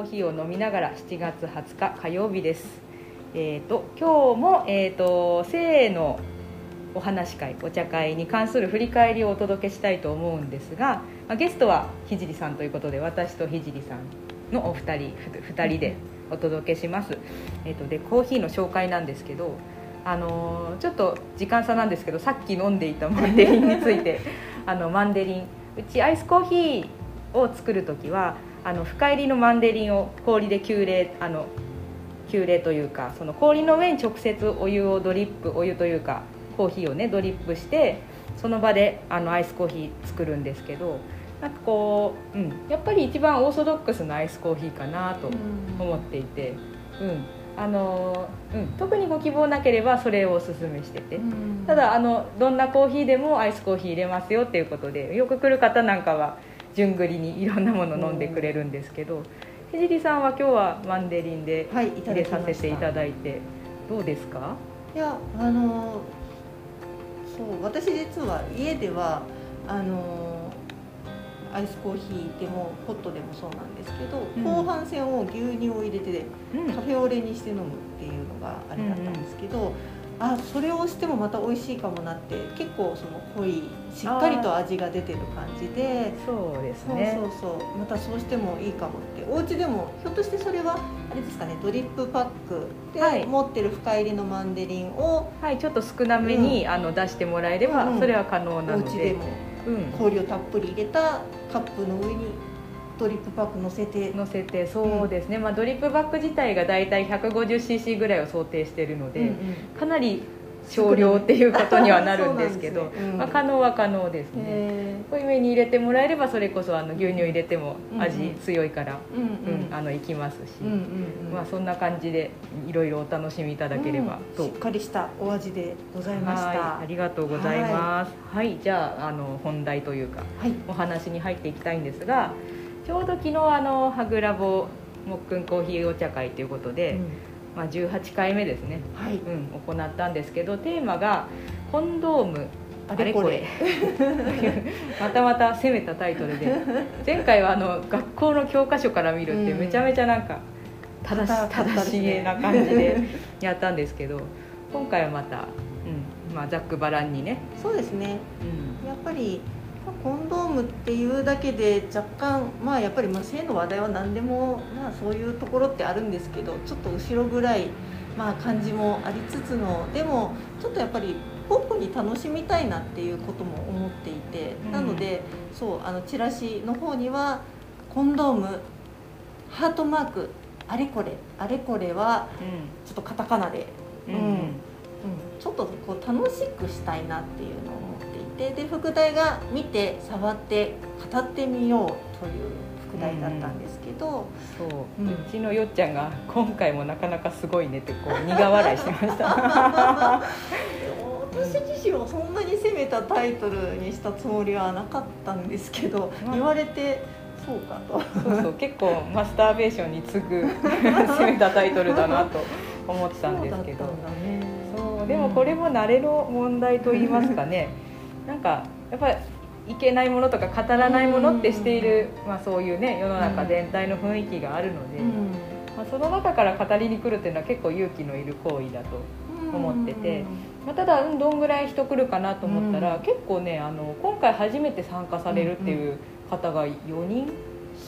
コーヒーを飲みながら7月20日火曜日です。えっ、と今日もえっ、と性のお話会お茶会に関する振り返りをお届けしたいと思うんですが、まあ、ゲストは聖さんということで私と聖さんのお二人ふ2人でお届けします、えー、とでコーヒーの紹介なんですけどあのーちょっと時間差なんですけどさっき飲んでいたマンデリンについて あのマンデリンうちアイスコーヒーを作る時はあの深入りのマンデリンを氷で急冷あの急冷というかその氷の上に直接お湯をドリップお湯というかコーヒーをねドリップしてその場であのアイスコーヒー作るんですけどなんかこう、うん、やっぱり一番オーソドックスなアイスコーヒーかなと思っていて、うん。あのうん、特にご希望なければそれをおすすめしてて、ただあのどんなコーヒーでもアイスコーヒー入れますよっていうことでよく来る方なんかは順繰りにいろんなもの飲んでくれるんですけどひじりさんは今日はマンデリンではいい入れさせていただいてどうですか？いやあのそう私実は家ではあのアイスコーヒーでもホットでもそうなんですけど、うん。後半戦を牛乳を入れてうん。カフェオレにして飲むっていうのがあれだったんですけど、あそれをしてもまた美味しいかもなって結構その濃いしっかりと味が出てる感じで。そうですそうねそうそう。またそうしてもいいかもって。お家でもひょっとしてそれはあれですかね。ドリップパックはい。で持ってる深入りのマンデリンをはいちょっと少なめに、あの出してもらえれば、うん。うんそれは可能おなので。家でも。うん。氷をたっぷり入れたカップの上にドリップパック乗せて。乗せてそうですね、まあ、ドリップバッグ自体が大体 150cc ぐらいを想定しているので、うんうん。かなり少量っていうことにはなるんですけどね。うん。まあ、可能は可能ですね。へ濃いめに入れてもらえればそれこそあの牛乳入れても味強いから、ーうん。うんあのいきますし、うんうんうん。まあ、そんな感じでいろいろお楽しみいただければと、うん。しっかりしたお味でございました。はいありがとうございます。はい、じゃああの本題というかはい。お話に入っていきたいんですがちょうど昨日あのハグラボもっくんコーヒーお茶会ということで、うんまあ、18回目ですね、はい。うん、行ったんですけどテーマが「コンドーム。あれこれ。またまた攻めたタイトルで。前回はあの学校の教科書から見るってうん。めちゃめちゃなんか正し正しげな感じでやったんですけど今回はまた、うんまあ、ざっくばらんにね、そうですね。うん。やっぱりまあコンドームっていうだけで若干まあやっぱりまあ性の話題は何でもまあそういうところってあるんですけどちょっと後ろぐらいまあ感じもありつつのでもちょっとやっぱりポップに楽しみたいなっていうことも思っていて、うん。なのでそうあのチラシの方にはコンドームハートマークあれこれあれこれはちょっとカタカナで。うん。うん。ちょっとこう楽しくしたいなっていうのを思っていてで副題が「見て触って語ってみよう」という副題だったんですけど、そう、うん。うちのよっちゃんが今回もなかなかすごいねってこう苦笑いしてました。私自身はそんなに攻めたタイトルにしたつもりはなかったんですけど、まあ言われてそうかと。そうそう。結構マスターベーションに次ぐ 攻めたタイトルだなと思ってたんですけど。そうね。そう。でもこれも慣れの問題と言いますかねなんかやっぱりいけないものとか語らないものってしている、まあ、そういうね世の中全体の雰囲気があるので、まあ、その中から語りに来るっていうのは結構勇気のいる行為だと、思っててまあ、ただ、うん、どんぐらい人来るかなと思ったら、うん。結構ねあの今回初めて参加されるっていう方が4人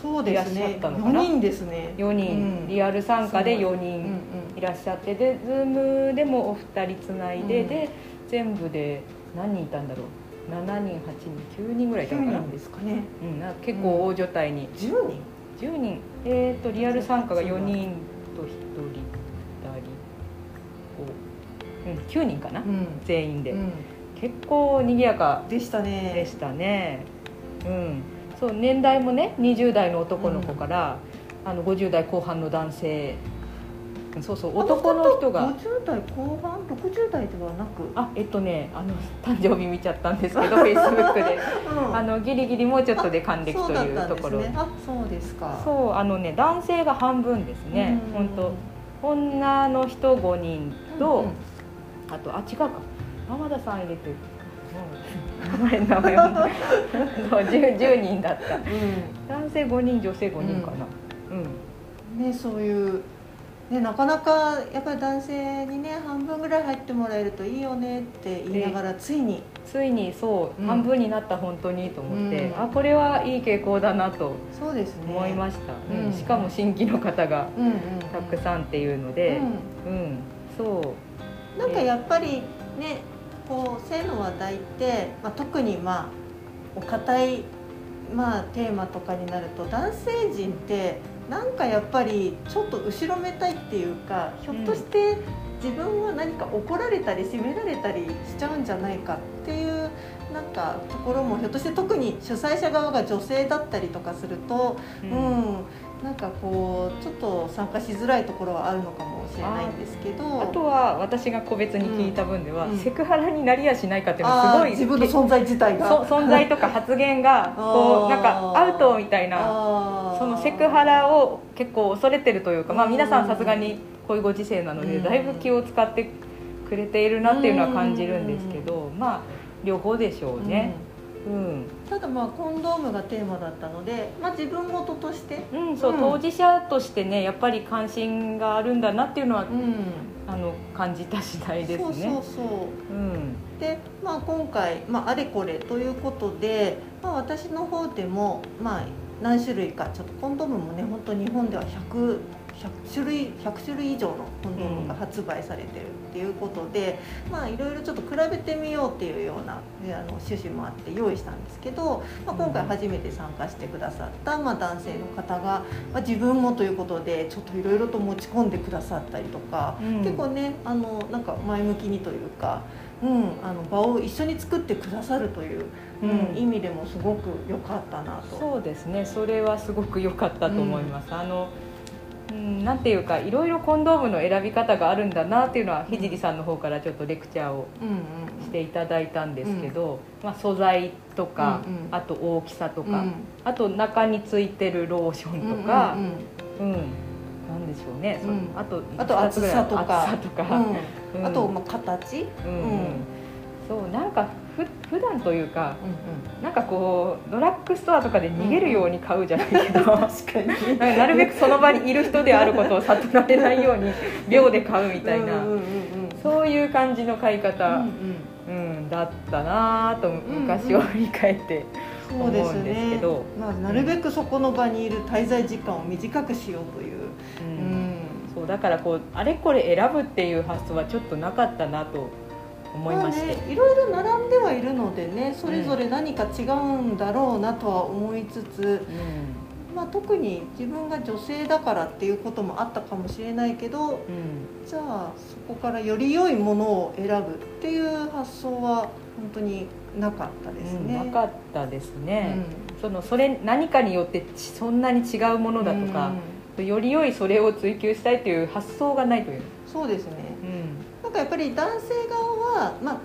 そうですいらっしゃねったのかな？4人ですね。4人、うん。リアル参加で4うん人いらっしゃってで Zoom でもお二人つないで、うん。で全部で何人いたんだろう？7人8人9人ぐらいいたのかな。9人。ですかねうん、な結構大所帯に、10人？10人。えっ、とリアル参加が4人と1人2人5、うん、9人かな、うん。全員で、うん。結構賑やか。でしたね。でしたね。うん。そう年代もね20代の男の子から、あの50代後半の男性そうそう男の人が。50代後半60代ではなく。あえっとねあの誕生日見ちゃったんですけどフェイスブックで。うん。あのギリギリもうちょっとで還暦というところ。ね。あそうですか。そうあのね男性が半分ですねうん。本当。女の人5人と、あとあ違うか。浜田さん入れてもう名前名前は 10, 10人だった。うん。男性5人女性5人かな。うん、ねそういうね、なかなかやっぱり男性にね半分ぐらい入ってもらえるといいよねって言いながらついに。ついにそう、うん。半分になった本当にと思って、うん。あこれはいい傾向だなとそうですね。思いました、うん。うん。しかも新規の方がたくさんっていうので。ううん、そう。ん、なんかやっぱりねこう性の話題って、まあ、特にまあお堅い、まあ、テーマとかになると男性陣ってなんかやっぱりちょっと後ろめたいっていうかひょっとして自分は何か怒られたり責められたりしちゃうんじゃないかっていうなんかところもひょっとして特に主催者側が女性だったりとかすると、ううん。なんかこうちょっと参加しづらいところはあるのかもしれないんですけど。あとは私が個別に聞いた分では、うん。セクハラになりやしないかっていうのはすごい自分の存在自体が。そ存在とか発言が こうなんかアウトみたいななそのセクハラを結構恐れてるというか、まあ、皆さんさすがにこういうご時世なのでうん。だいぶ気を使ってくれているなっていうのは感じるんですけどまあ両方でしょうね。うんただまあコンドームがテーマだったので、まあ、自分事として、うん、そう、うん。当事者としてねやっぱり関心があるんだなっていうのは、うん。あの感じた次第ですね。そうそうそう。うん。で、まあ、今回、まあ、あれこれということで、まあ、私の方でも、まあ、何種類かちょっとコンドームもね本当日本では 100, 100, 種類100種類以上のコンドームが発売されてるっていうことで、まあいろいろちょっと比べてみようっていうようなえあの趣旨もあって用意したんですけど、まあ、今回初めて参加してくださった、まあ、男性の方が、まあ、自分もということでちょっといろいろと持ち込んでくださったりとか、うん結構ねあのなんか前向きにというか。うん、あの場を一緒に作ってくださるという、うんうん意味でもすごく良かったなと。そうですねそれはすごく良かったと思います、あのうんなんていうかいろいろコンドームの選び方があるんだなっていうのはひじりさんの方からちょっとレクチャーをしていただいたんですけど、まあ、素材とか、うんうん。あと大きさとか、うん。あと中についてるローションとかうんうんうん、なんでしょうね、そうん。あとあと厚さとか。厚さとか、あとまあ形、うん。うん。そうなんかふ普段というかうんなんかこうドラッグストアとかで逃げるように買うじゃないけど、確かに。なんかなるべくその場にいる人であることを悟られないように秒で買うみたいな、うんうんうんうん。そういう感じの買い方、うんうん。だったなぁと昔を振り返って、うんそうです思うんですねけど。まあ、なるべくそこの場にいる滞在時間を短くしようという、うんうん。そうだからこうあれこれ選ぶっていう発想はちょっとなかったなと思いまして、あね、いろいろ並んではいるのでねそれぞれ何か違うんだろうなとは思いつつ、まあ、特に自分が女性だからっていうこともあったかもしれないけどうん。うんじゃあそこからより良いものを選ぶっていう発想は本当になかったですね。うんなかったですね、うん。そのそれ何かによってちそんなに違うものだとか、より良いそれを追求したいという発想がないという、うんそうですね。うんなんかやっぱり男性側はまあ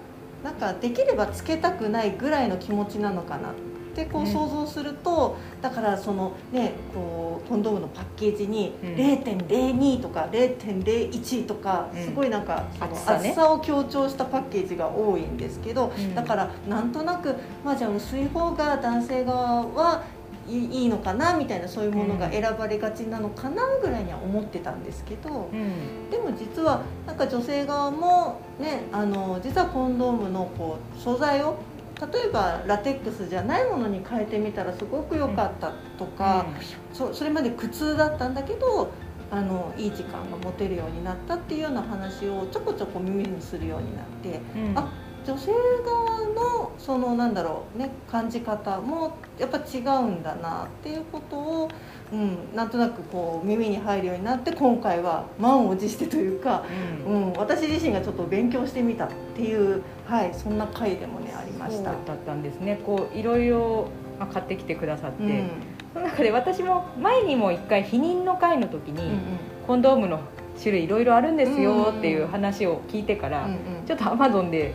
なんかできればつけたくないぐらいの気持ちなのかなってこうね想像すると、だからそのねこうコンドームのパッケージにうん。0.02とか0.01とか、うん。すごいなんかその厚さを強調したパッケージが多いんですけど、うんだからなんとなくまあじゃあ薄い方が男性側はいいのかなみたいなそういうものが選ばれがちなのかなぐらいには思ってたんですけど。うん。でも実はなんか女性側もねあの実はコンドームのこう素材を例えばラテックスじゃないものに変えてみたらすごく良かったとか、そそれまで苦痛だったんだけどあのいい時間が持てるようになったっていうような話をちょこちょこ耳にするようになってうん。あ女性側のそのなんだろうね感じ方もやっぱ違うんだなっていうことを、うん、なんとなくこう耳に入るようになって今回は満を持してというか、うん。うん、私自身がちょっと勉強してみたっていう、はい、そんな回でもねありました。だったんですね。こういろいろまあ買ってきてくださって、うんその中で私も前にも一回避妊の会の時に、うんコンドームの種類いろいろあるんですよっていう話を聞いてから、うんうん。ちょっとアマゾンで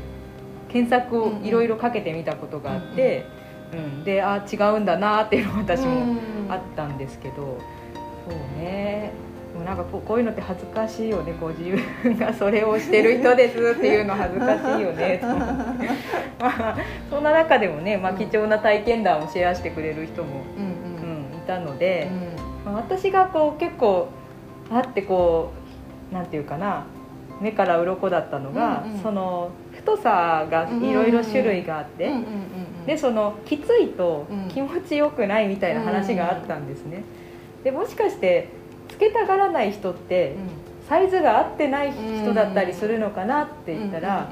検索をいろいろかけてみたことがあって、うんであ違うんだなっていうのが私もあったんですけど、そうね。でもなんかこうこういうのって恥ずかしいよね。こう自分がそれをしてる人ですっていうの恥ずかしいよね。ま あ そんな中でもね、まあ、貴重な体験談をシェアしてくれる人も、うんうん。うん、いたので。うん。まあ私がこう結構あってこうなんていうかな目から鱗だったのが、うんうん。その太さがいろいろ種類があって、でそのきついとうん。気持ちよくないみたいな話があったんですね、でもしかしてつけたがらない人ってサイズが合ってない人だったりするのかなって言ったら、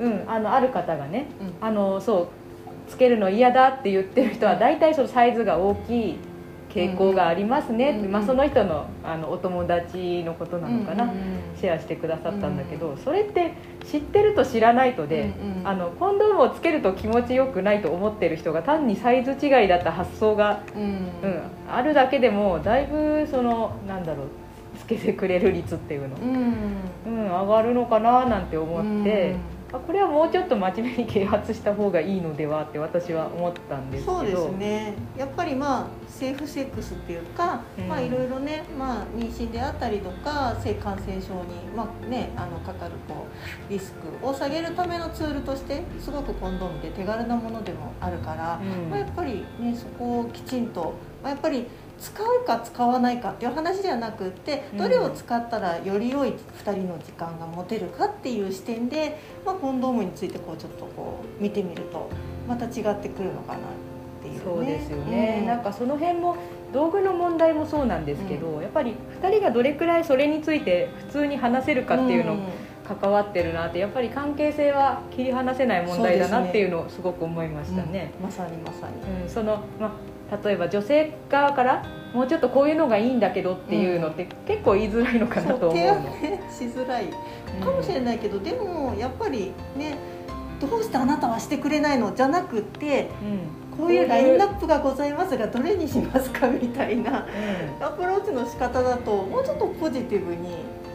うんあのある方がねあのそうつけるの嫌だって言ってる人は大体そのサイズが大きい傾向がありますね。って、うん。まあ、その人のあのお友達のことなのかな、うんうんうん。シェアしてくださったんだけど、それって知ってると知らないとで、うんうん。あのコンドームをつけると気持ちよくないと思ってる人が単にサイズ違いだった発想が、うん。うん、あるだけでもだいぶそのなんだろうつけてくれる率っていうの、うん。うん、上がるのかななんて思って、あこれはもうちょっと真面目に啓発した方がいいのではって私は思ったんですけど。そうですね。やっぱりまあセーフセックスっていうか、うん。まあいろいろね、まあ、妊娠であったりとか性感染症に、まあね、あのかかるこうリスクを下げるためのツールとしてすごくコンドームで手軽なものでもあるから、うん。まあ、やっぱりねそこをきちんと、まあ、やっぱり使うか使わないかっていう話ではなくってうん。どれを使ったらより良い2人の時間が持てるかっていう視点で、まあ、コンドームについてこうちょっとこう見てみるとまた違ってくるのかなっていうね。そうですよね、うん。なんかその辺も道具の問題もそうなんですけど、やっぱり2人がどれくらいそれについて普通に話せるかっていうのん。関わってるなってやっぱり関係性は切り離せない問題だなっていうのをすごく思いましたね。うん。まさにまさに。うん、そのまあ例えば女性側からもうちょっとこういうのがいいんだけどっていうのって結構言いづらいのかなと思うの。そう提案ねしづらい。かもしれないけど、でもやっぱりねどうしてあなたはしてくれないのじゃなくってうん。こういうラインナップがございますがどれにしますかみたいなうん。アプローチの仕方だともうちょっとポジティブに、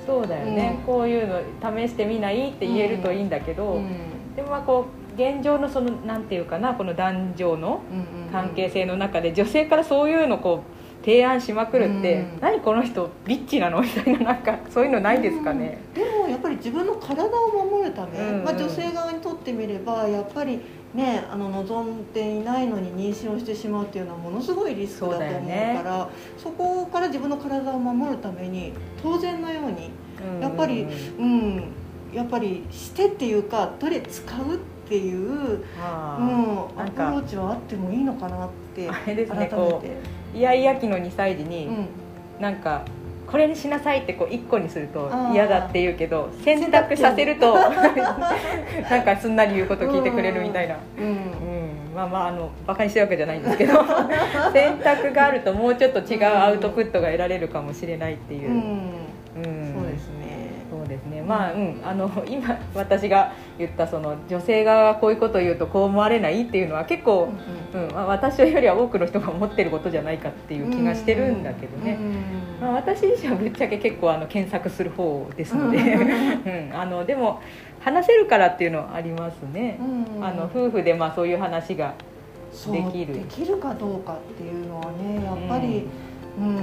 そうだよね、うん。こういうの試してみない？って言えるといいんだけど、でもまあこう現状のそのなんていうかなこの男女の関係性の中で女性からそういうのをこう提案しまくるって、うん。何この人ビッチなの？みたいななんかそういうのないですかね、でもやっぱり自分の体を守るため、うん。うんまあ、女性側にとってみればやっぱりねあの望んでいないのに妊娠をしてしまうっていうのはものすごいリスクだと思うからそこから自分の体を守るために当然のようにうんやっぱりうん。やっぱりしてっていうかどれ使うっていう、うあん、アプローチはあってもいいのかなってあれですねこうイヤイヤ期の2歳児に、うん。なんかこれにしなさいってこう1個にすると嫌だって言うけど選択させると なんかすんなり言うこと聞いてくれるみたいな、うん。うん、まあまああのバカにしてるわけじゃないんですけど 選択があるともうちょっと違うアウトプットが得られるかもしれないっていう。う、ん。うんですね。まあうんあの 今私が言ったその女性がこういうことを言うとこう思われないっていうのは結構、うんまあ、私よりは多くの人が思ってることじゃないかっていう気がしてるんだけどね、まあ、私自身はぶっちゃけ結構あの検索する方ですので、うん、あのでも話せるからっていうのはありますね、あの夫婦でまあそういう話ができる。できるかどうかっていうのはねやっぱり、うん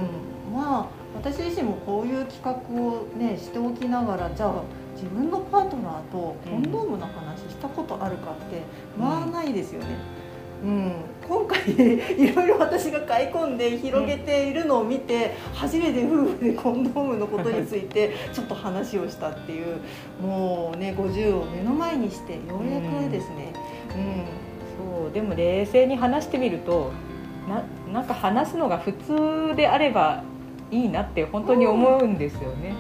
まあ私自身もこういう企画をねしておきながらじゃあ自分のパートナーとコンドームの話したことあるかって、まあないですよね。うん、今回いろいろ私が買い込んで広げているのを見て、初めて夫婦でコンドームのことについてちょっと話をしたっていうもうね50を目の前にしてようやくですね、うん。そうでも冷静に話してみるとななんか話すのが普通であればいいなって本当に思うんですよね。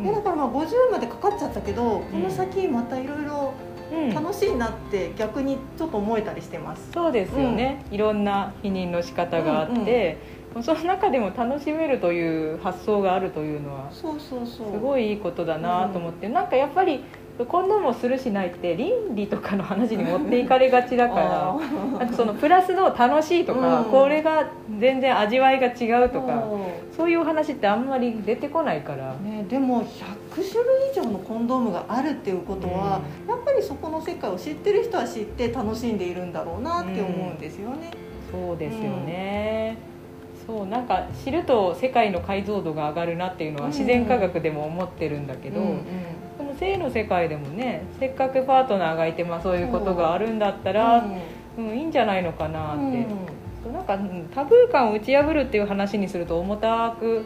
いやだからまあ50までかかっちゃったけど、この先またいろいろうん楽しいなって逆にちょっと思えたりしてます。そうですよね、いろんな避妊の仕方があって、その中でも楽しめるという発想があるというのはそうそうそう。すごいいいことだなと思って、なんかやっぱりコンドームをするしないって倫理とかの話に持っていかれがちだから あー。なんかそのプラスの楽しいとか、うん。これが全然味わいが違うとかそそういうお話ってあんまり出てこないから。うね、でも100種類以上のコンドームがあるっていうことは、やっぱりそこの世界を知ってる人は知って楽しんでいるんだろうなって思うんですよね。そうですよね、そうなんか知ると世界の解像度が上がるなっていうのは自然科学でも思ってるんだけど、うんうん性の世界でもねせっかくパートナーがいて、まあ、そういうことがあるんだったら、う。んいいんじゃないのかなって、うん。なんかうんタブー感を打ち破るっていう話にすると重たく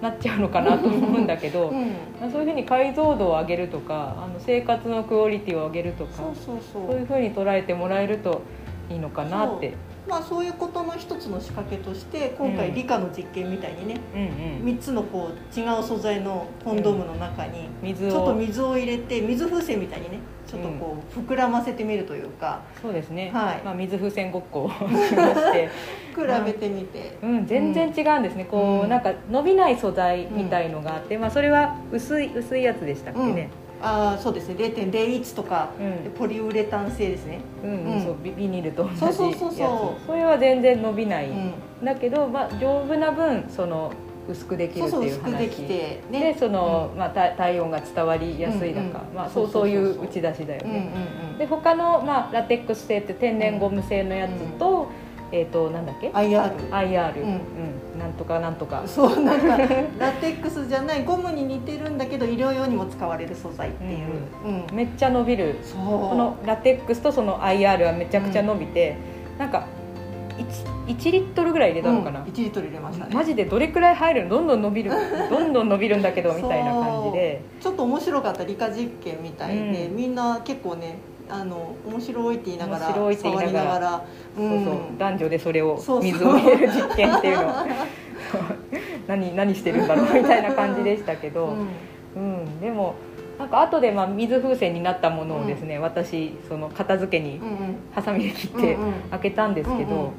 なっちゃうのかなと思うんだけど、うん。まあそういうふうに解像度を上げるとかあの生活のクオリティを上げるとかそういうふうに捉えてもらえるといいのかなってまあそういうことの一つの仕掛けとして今回うん理科の実験みたいにね、うんうん。3つのこう違う素材のコンドームの中に水ちょっとを水を入れて水風船みたいにねちょっとこう膨らませてみるというか。そうですね、はい。まあ、水風船ごっこをしまして、比べてみて、うん、全然違うんですね、こう、うん。なんか伸びない素材みたいのがあって、まあ、それは薄い薄いやつでしたっけね、ああそうですね。0.01とか、うん。ポリウレタン製ですね、うんうんそうビビニールと同じやつ。そうそうそうそう。それは全然伸びない、うん、だけど、まあ、丈夫な分その薄くできるっていう話。できてね。でその、まあ、体体温が伝わりやすいだか、うんうん。まあ、そそううそう。いう打ち出しだようんうんね、で他の、まあ、ラテックス製って天然ゴム製のやつと,、えっ、となんだっけ？うん IR IR、ううん。んなんとかなんとか。そうなんか ラテックスじゃないゴムに似てるんだけど医療用にも使われる素材っていう、うんめっちゃ伸びる。そう。このラテックスとその IR はめちゃくちゃ伸びて、なんか 1, 1リットルぐらい入れたのかな、うん、1リットル入れましたね。マジでどれくらい入るの？どんどん伸びる。どんどん伸びるんだけどみたいな感じで。ちょっと面白かった理科実験みたいで、うん。みんな結構ねあの面白いって言いながら面白いって言いながら。そうそう。男女でそれを水を入れる実験っていうの。を 何何してるんだろうみたいな感じでしたけど、うん。でもなんか後でまあ水風船になったものをですね、私その片付けにうんうん。ハサミで切ってうんうん。開けたんですけど、うんうん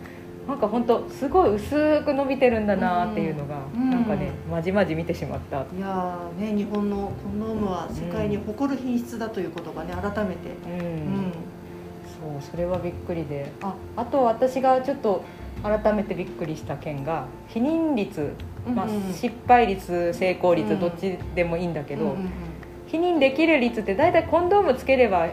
なんか本当すごい薄く伸びてるんだなっていうのが、うん。なんかねまじまじ見てしまった。いやーね日本のコンドームは世界に誇る品質だということがね改めて、うん。うん。そうそれはびっくりで。あ。あと私がちょっと改めてびっくりした件が避妊率、まあうんうん。失敗率成功率、うんどっちでもいいんだけど、うんうんうん。避妊できる率って大体コンドームつければ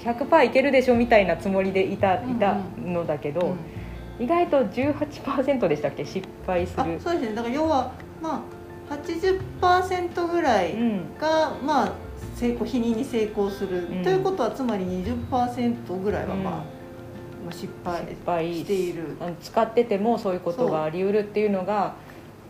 100%いけるでしょみたいなつもりでいたいたのだけど、うん意外と18%でしたっけ？失敗すある。そうですね。だから要はまあ80%ぐらいうん。が、まあ成功避妊に成功する、うん。ということはつまり20%ぐらいは、うん。まあまあ、失敗失敗している。使っててもそういうことがあり得るっていうのが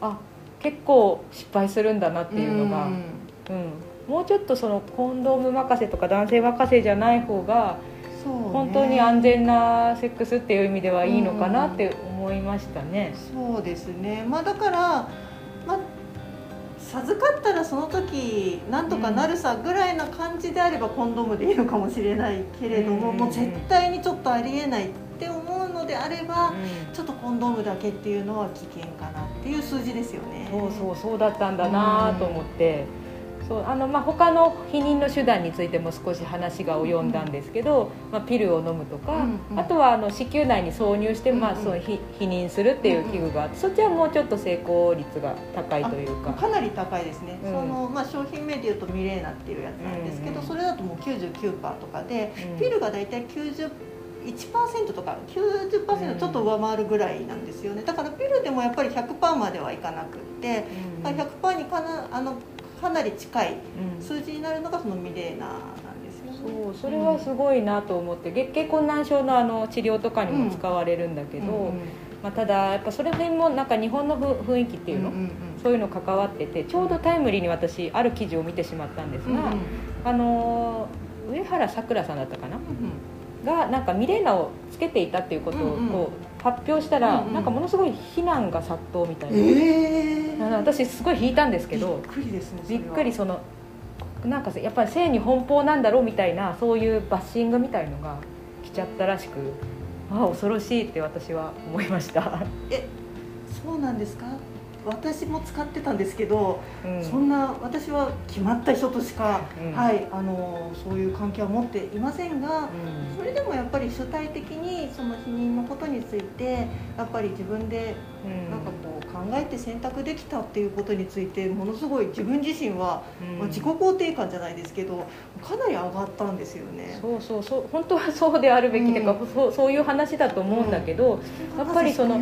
あ結構失敗するんだなっていうのが、ん。うん。もうちょっとそのコンドーム任せとか男性任せじゃない方がそうね。本当に安全なセックスっていう意味ではいいのかなって思いましたね。そうですね。まあだからまあ授かったらその時なんとかなるさぐらいな感じであればコンドームでいいのかもしれないけれども、うん。もう絶対にちょっとありえないって思うのであれば、うん。ちょっとコンドームだけっていうのは危険かなっていう数字ですよね。そうそうそうだったんだなと思って、そうあのまあ他の避妊の手段についても少し話が及んだんですけど、まあ、ピルを飲むとか、うんうん。あとはあの子宮内に挿入して、まあ、その避避妊するっていう器具があって、そっちはもうちょっと成功率が高いというか。かなり高いですね、うん。そのまあ、商品名でいうとミレーナっていうやつなんですけど、うんうん。それだともう99%とかで、うん。ピルが大体91%とか90%ちょっと上回るぐらいなんですよね。だからピルでもやっぱり100%まではいかなくって、うん100%にかなあのかなり近いうん。数字になるのがそのミレーナなんですよね。そうそれはすごいなと思って。月経困難症のあの治療とかにも使われるんだけど、うんうんまあ、ただやっぱそれ辺もなんか日本のふ雰囲気っていうの、んんそういうの関わっててちょうどタイムリーに私ある記事を見てしまったんですが、うんうん。あの上原さくらさんだったかな？うんがなんかミレーナをつけていたっていうことをうんうん。こう発表したら、うんうん。なんかものすごい非難が殺到みたいな、ええあの私すごい引いたんですけどびっくりですねそびっくりそのなんかやっぱり性に奔放なんだろうみたいなそういうバッシングみたいのが来ちゃったらしくああ恐ろしいって私は思いました、えそうなんですか？私も使ってたんですけど、うん、そんな私は決まった人としか、うん。はいあのそういう関係は持っていませんが、うん。それでもやっぱり主体的にその避妊のことについてやっぱり自分でうん。なんかこう考えて選択できたっていうことについてものすごい自分自身は、うん。まあ自己肯定感じゃないですけどかなり上がったんですよね。そうそうそう。本当はそうであるべきというか、うん。そうそういう話だと思うんだけど、やっぱりその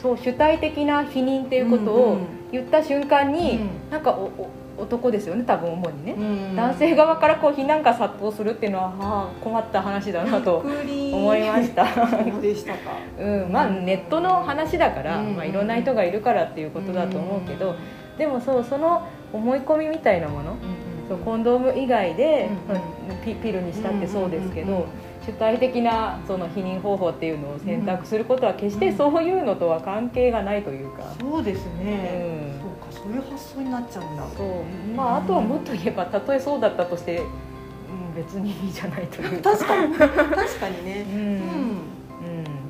そう主体的な否認っていうことをうんうん言った瞬間に、うん。なんかおお男ですよね多分主にね、うん。男性側からこう非難が殺到するっていうのは、はあ、困った話だなと思いました。そうでしたか。うん、まあネットの話だから、うんまあ、いろんな人がいるからっていうことだと思うけど、でもそうその思い込みみたいなもの、コンドーム以外で、うんピピルにしたってそうですけど、うんうんうん主体的なその避妊方法っていうのを選択することは決してそういうのとは関係がないというか。そうですね、うん。そうかそういう発想になっちゃうんだ。そう。まあ、あとはもっと言えばたとえそうだったとして、うん、別にいいじゃないという。か。確かに。確かにね。うん。うん。うん、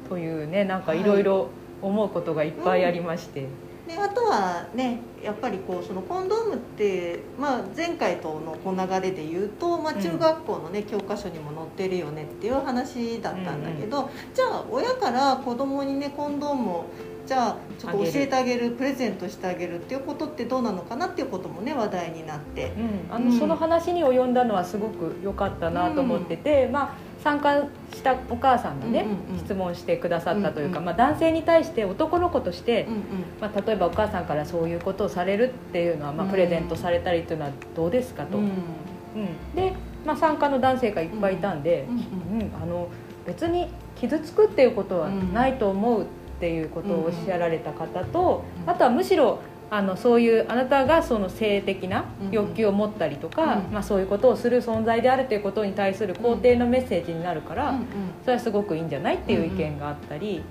というねなんかいろいろ思うことがいっぱいありまして、であとはねやっぱりこうそのコンドームって、まあ、前回とのこう流れで言うと、まあ、うん。中学校の、ね教科書にも載ってるよねっていう話だったんだけど、じゃあ親から子供にねコンドームをじゃあちょっと教えてあげるプレゼントしてあげるっていうことってどうなのかなっていうこともね話題になって。うん。あのうんその話に及んだのはすごく良かったなと思ってて、まあ、参加したお母さんがね、うんうんうん。質問してくださったというか、うんうん。まあ、男性に対して男の子として、うんうん。まあ、例えばお母さんからそういうことをされるっていうのは、まあ、うん。プレゼントされたりっていうのはどうですかと。うんうん。で、まあ、参加の男性がいっぱいいたんで、うんうん。あの別に傷つくっていうことはないと思うっていうことをおっしゃられた方と、うん。あとはむしろあのそういうあなたがその性的な欲求を持ったりとか、うん。まあ、そういうことをする存在であるということに対する肯定のメッセージになるから、うんうん。それはすごくいいんじゃないっていう意見があったり、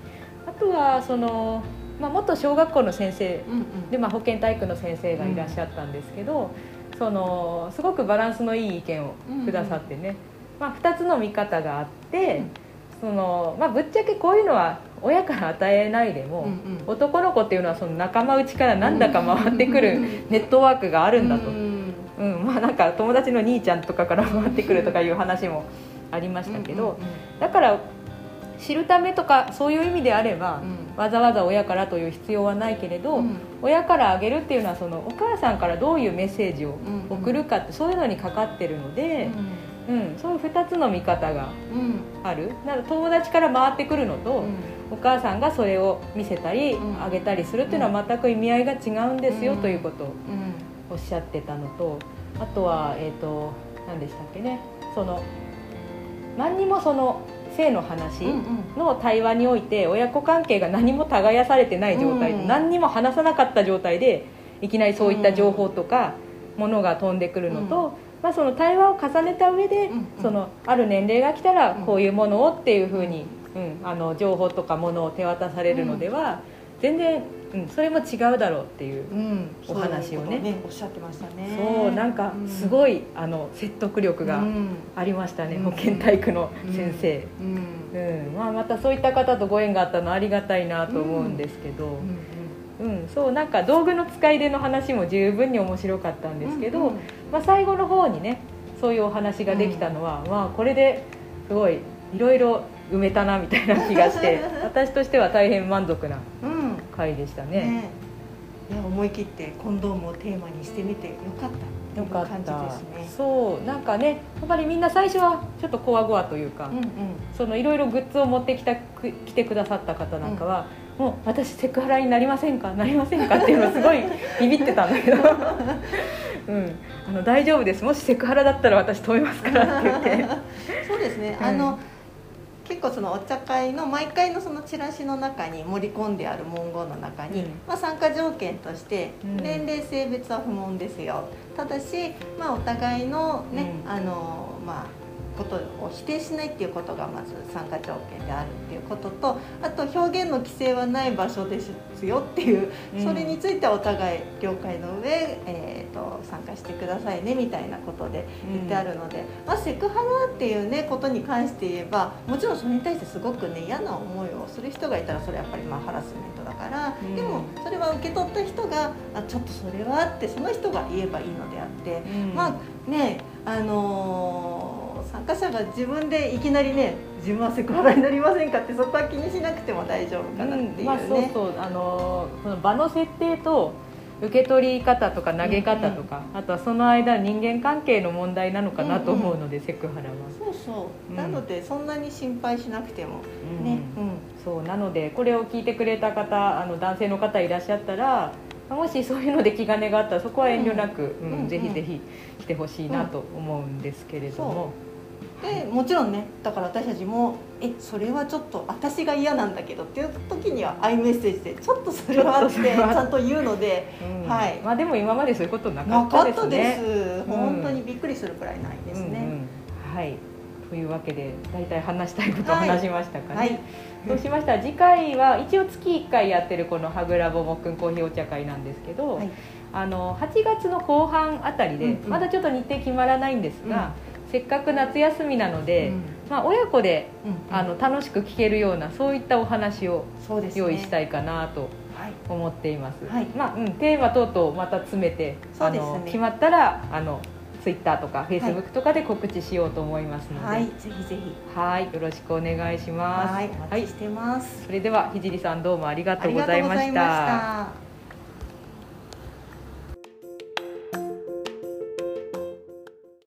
あとはその、まあ、元小学校の先生で、まあ、保健体育の先生がいらっしゃったんですけど、そのすごくバランスのいい意見をくださってね、まあ、2つの見方があって、そのまあ、ぶっちゃけこういうのは親から与えないでも、うんうん。男の子っていうのはその仲間内からなんだか回ってくるネットワークがあるんだと、ううん。んまあ、なんか友達の兄ちゃんとかから回ってくるとかいう話もありましたけど、だから知るためとかそういう意味であれば、わざわざ親からという必要はないけれど、うん。親からあげるっていうのはそのお母さんからどういうメッセージを送るかって、そういうのにかかってるので、うんそういう2つの見方がうん。ある。なので友達から回ってくるのと、うんお母さんがそれを見せたり、うん。あげたりするっていうのは全く意味合いが違うんですよ、うん。ということをうん。おっしゃってたのとあとはえっ、と何でしたっけねその何にもその性の話うんの対話において親子関係が何も耕されてない状態、うん。何にも話さなかった状態でいきなりそういった情報とかものが飛んでくるのと、まあ、その対話を重ねた上で、うん。そのある年齢が来たらうん。こういうものをっていうふうに、うん、あの情報とかものを手渡されるのでは、全然、うん、それも違うだろうっていう。うん。お話をね。そういうことおっしゃってましたね。そうなんかすいごい、あの説得力がありましたね、うん。保健体育の先生、うん。うん。まあ、またそういった方とご縁があったのはありがたいなと思うんですけど、うんそうなんか道具の使い手の話も十分に面白かったんですけど、うんうん。まあ、最後の方にねそういうお話ができたのは、まあ、これですごいいろいろ埋めたなみたいな気がして 私としては大変満足なうん。回でしたね。ね。いや思い切ってコンドームをテーマにしてみてよかった。よかった。感じですね。そう。なんかねやっぱりみんな最初はちょっとこわごわというか、うんうん。そのいろいろグッズを持ってきたく来てくださった方なんかは、もう私セクハラになりませんか？なりませんか？っていうのすごいビビってたんだけど、うん、あの大丈夫です。もしセクハラだったら私止めますからって言って。そうですね、うん。あの結構そのお茶会の毎回のそのチラシの中に盛り込んである文言の中に、うん。まあ、参加条件としてうん。年齢性別は不問ですよ。ただし、まあ、お互いのね、うん。あのまあことを否定しないっていうことがまず参加条件であるっていうこととあと表現の規制はない場所ですよっていう、うん。それについてはお互い了解の上、えー、と参加してくださいねみたいなことで言ってあるので、まあ、セクハラっていうねことに関して言えばもちろんそれに対してすごくね嫌な思いをする人がいたらそれはやっぱりまあハラスメントだから、うん。でもそれは受け取った人があちょっとそれはってその人が言えばいいのであって、うん。まあねあのー参加者が自分でいきなりね自分はセクハラになりませんかってそこは気にしなくても大丈夫かなっていうね。うんまあ、そうそうあのその場の設定と受け取り方とか投げ方とか、あとはその間人間関係の問題なのかなと思うので、セクハラは。そうそう、うん。なのでそんなに心配しなくてもうん。ね、うん。そうなのでこれを聞いてくれた方あの男性の方いらっしゃったらもしそういうので気兼ねがあったらそこは遠慮なく、うんうんうんぜひぜひ来てほしいなと思うんですけれども、でもちろんねだから私たちも「えそれはちょっと私が嫌なんだけど」っていう時にはアイメッセージで「ちょっとそれは」って ちゃんと言うので、うん。はい。まあでも今までそういうことなかなったですかったでねす、本当にびっくりするくらいないですね、うんうん。はい。というわけで大体話したいことを話しましたかね、はい。そうしました？ら次回は一応月1回やってるこの「はぐらぼもっくんコーヒーお茶会」なんですけど、はい。あの8月の後半あたりで、うんうん。まだちょっと日程決まらないんですが、せっかく夏休みなので、うん。まあ、親子でうんあの楽しく聞けるようなそういったお話を用意したいかなとはい。思っています、はい。まあうん、テーマ等々また詰めて、あの決まったらあのツイッターとかフェイスブックとかで告知しようと思いますので、はい、ぜひぜひ。はい。よろしくお願いします。はい。お待ちしてます、それではひじりさんどうもありがとうございましとうございましたた